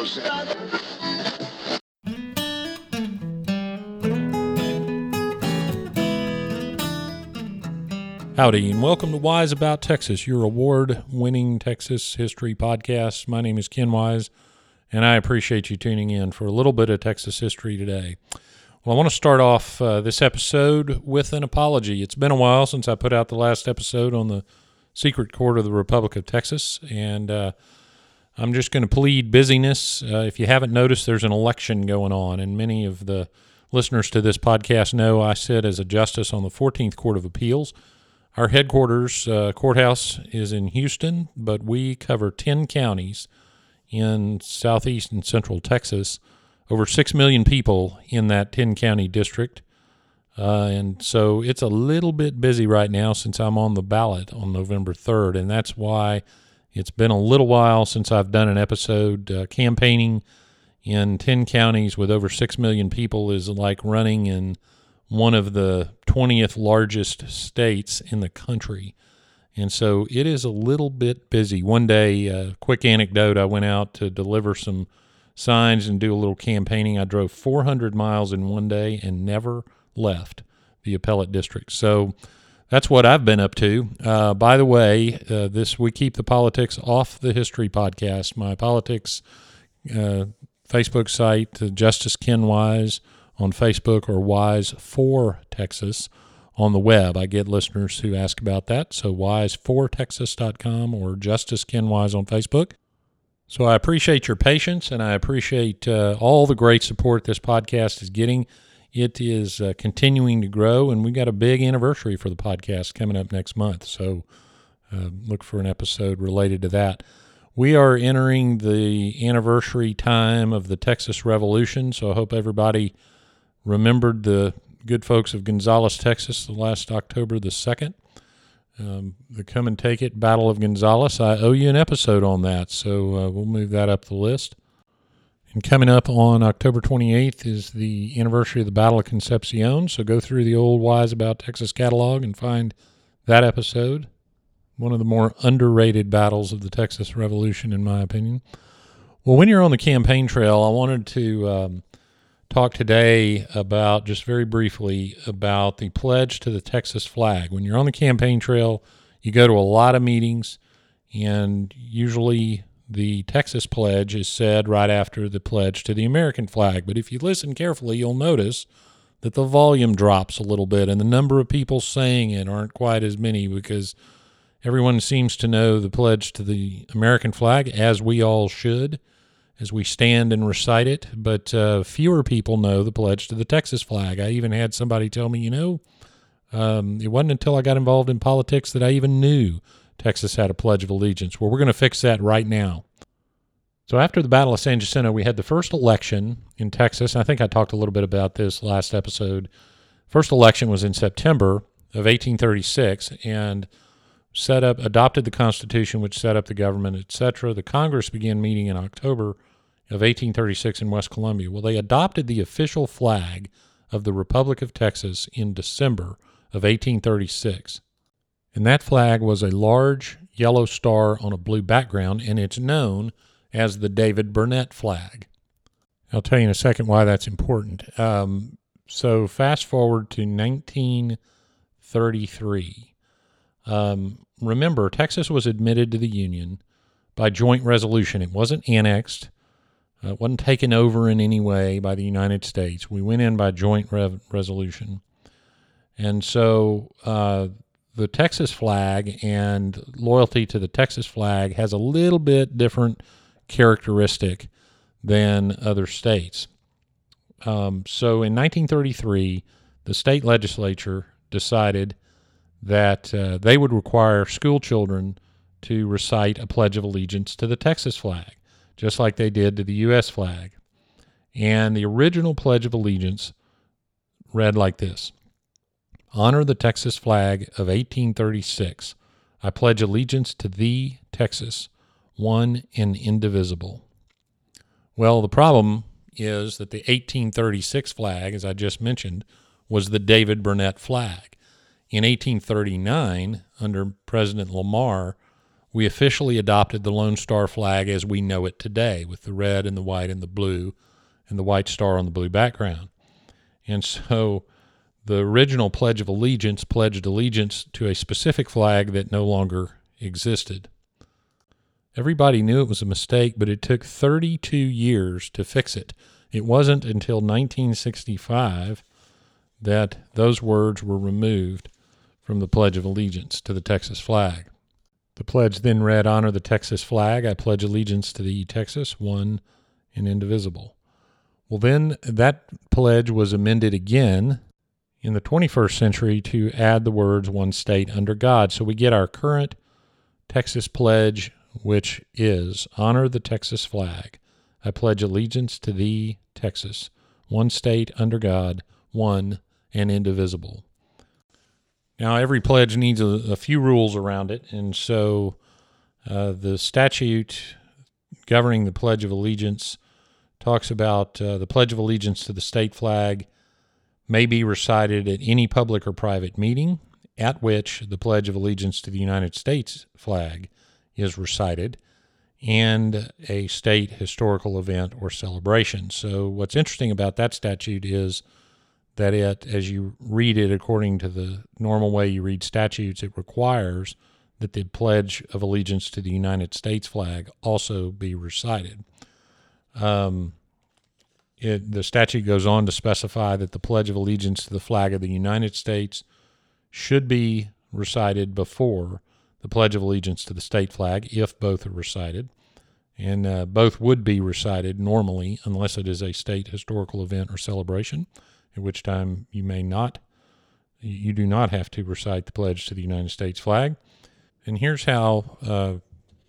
Howdy, and welcome to Wise About Texas, your award winning Texas history podcast. My name is Ken Wise, and I appreciate you tuning in for a little bit of Texas history today. Well, I want to start off uh, this episode with an apology. It's been a while since I put out the last episode on the secret court of the Republic of Texas, and uh, I'm just going to plead busyness. Uh, if you haven't noticed, there's an election going on, and many of the listeners to this podcast know I sit as a justice on the 14th Court of Appeals. Our headquarters uh, courthouse is in Houston, but we cover 10 counties in southeast and central Texas, over 6 million people in that 10 county district. Uh, and so it's a little bit busy right now since I'm on the ballot on November 3rd. And that's why it's been a little while since I've done an episode. Uh, campaigning in 10 counties with over 6 million people is like running in one of the 20th largest states in the country. And so it is a little bit busy. One day, a uh, quick anecdote I went out to deliver some signs and do a little campaigning. I drove 400 miles in one day and never left the appellate district. So that's what I've been up to. Uh, by the way, uh, this we keep the politics off the history podcast. My politics uh, Facebook site, Justice Ken Wise on Facebook or Wise for Texas on the web. I get listeners who ask about that. So wise4texas.com or Justice Ken Wise on Facebook. So I appreciate your patience and I appreciate uh, all the great support this podcast is getting. It is uh, continuing to grow, and we've got a big anniversary for the podcast coming up next month. So uh, look for an episode related to that. We are entering the anniversary time of the Texas Revolution, so I hope everybody remembered the good folks of Gonzales, Texas, the last October the 2nd. Um, the Come and Take It Battle of Gonzales. I owe you an episode on that, so uh, we'll move that up the list. And coming up on October 28th is the anniversary of the Battle of Concepcion. So go through the old Wise About Texas catalog and find that episode. One of the more underrated battles of the Texas Revolution, in my opinion. Well, when you're on the campaign trail, I wanted to um, talk today about, just very briefly, about the pledge to the Texas flag. When you're on the campaign trail, you go to a lot of meetings, and usually the Texas pledge is said right after the pledge to the American flag. But if you listen carefully, you'll notice that the volume drops a little bit, and the number of people saying it aren't quite as many because everyone seems to know the pledge to the American flag, as we all should as we stand and recite it, but uh, fewer people know the pledge to the Texas flag. I even had somebody tell me, you know, um, it wasn't until I got involved in politics that I even knew Texas had a Pledge of Allegiance. Well, we're going to fix that right now. So, after the Battle of San Jacinto, we had the first election in Texas. I think I talked a little bit about this last episode. First election was in September of 1836, and set up adopted the Constitution, which set up the government, etc. The Congress began meeting in October of 1836 in West Columbia. Well, they adopted the official flag of the Republic of Texas in December of 1836. And that flag was a large yellow star on a blue background, and it's known as the David Burnet flag. I'll tell you in a second why that's important. Um, so, fast forward to 1933. Um, remember, Texas was admitted to the Union by joint resolution. It wasn't annexed, uh, it wasn't taken over in any way by the United States. We went in by joint rev- resolution. And so uh, the Texas flag and loyalty to the Texas flag has a little bit different characteristic than other states. Um, so in 1933, the state legislature decided that uh, they would require school children to recite a Pledge of Allegiance to the Texas flag just like they did to the U.S. flag. And the original Pledge of Allegiance read like this Honor the Texas flag of 1836. I pledge allegiance to thee, Texas, one and indivisible. Well, the problem is that the 1836 flag, as I just mentioned, was the David Burnet flag. In 1839, under President Lamar, we officially adopted the Lone Star flag as we know it today, with the red and the white and the blue, and the white star on the blue background. And so the original Pledge of Allegiance pledged allegiance to a specific flag that no longer existed. Everybody knew it was a mistake, but it took 32 years to fix it. It wasn't until 1965 that those words were removed from the Pledge of Allegiance to the Texas flag. The pledge then read Honor the Texas flag. I pledge allegiance to thee, Texas, one and indivisible. Well, then that pledge was amended again in the 21st century to add the words one state under God. So we get our current Texas pledge, which is Honor the Texas flag. I pledge allegiance to thee, Texas, one state under God, one and indivisible. Now, every pledge needs a, a few rules around it, and so uh, the statute governing the Pledge of Allegiance talks about uh, the Pledge of Allegiance to the state flag may be recited at any public or private meeting at which the Pledge of Allegiance to the United States flag is recited and a state historical event or celebration. So, what's interesting about that statute is that it, as you read it according to the normal way you read statutes, it requires that the Pledge of Allegiance to the United States flag also be recited. Um, it, the statute goes on to specify that the Pledge of Allegiance to the flag of the United States should be recited before the Pledge of Allegiance to the state flag, if both are recited. And uh, both would be recited normally, unless it is a state historical event or celebration at which time you may not, you do not have to recite the pledge to the United States flag. And here's how uh,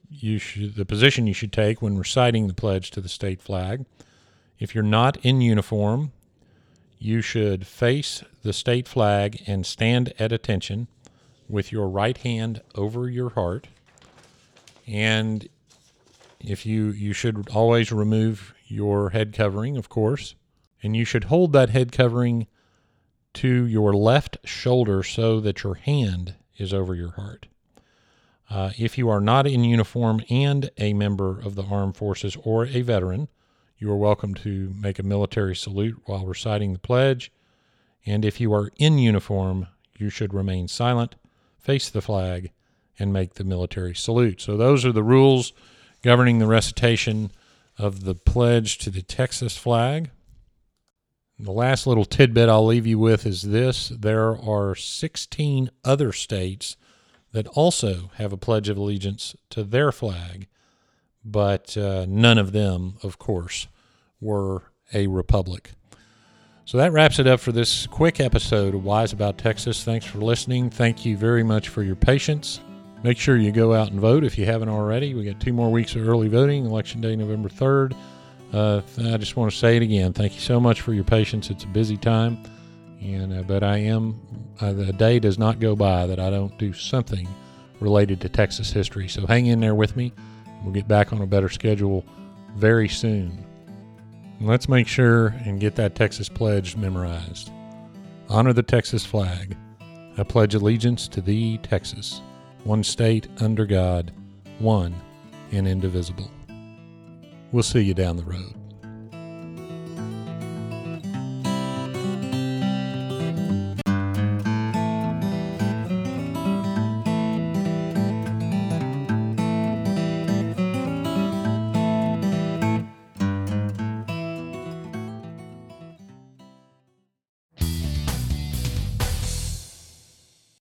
you should, the position you should take when reciting the pledge to the state flag. If you're not in uniform, you should face the state flag and stand at attention with your right hand over your heart. And if you you should always remove your head covering, of course and you should hold that head covering to your left shoulder so that your hand is over your heart. Uh, if you are not in uniform and a member of the armed forces or a veteran, you are welcome to make a military salute while reciting the pledge. And if you are in uniform, you should remain silent, face the flag, and make the military salute. So, those are the rules governing the recitation of the pledge to the Texas flag. The last little tidbit I'll leave you with is this there are 16 other states that also have a Pledge of Allegiance to their flag, but uh, none of them, of course, were a republic. So that wraps it up for this quick episode of Wise About Texas. Thanks for listening. Thank you very much for your patience. Make sure you go out and vote if you haven't already. We got two more weeks of early voting, Election Day, November 3rd. Uh, I just want to say it again. Thank you so much for your patience. It's a busy time, and uh, but I am uh, the day does not go by that I don't do something related to Texas history. So hang in there with me. We'll get back on a better schedule very soon. And let's make sure and get that Texas pledge memorized. Honor the Texas flag. I pledge allegiance to thee, Texas, one state under God, one and indivisible. We'll see you down the road.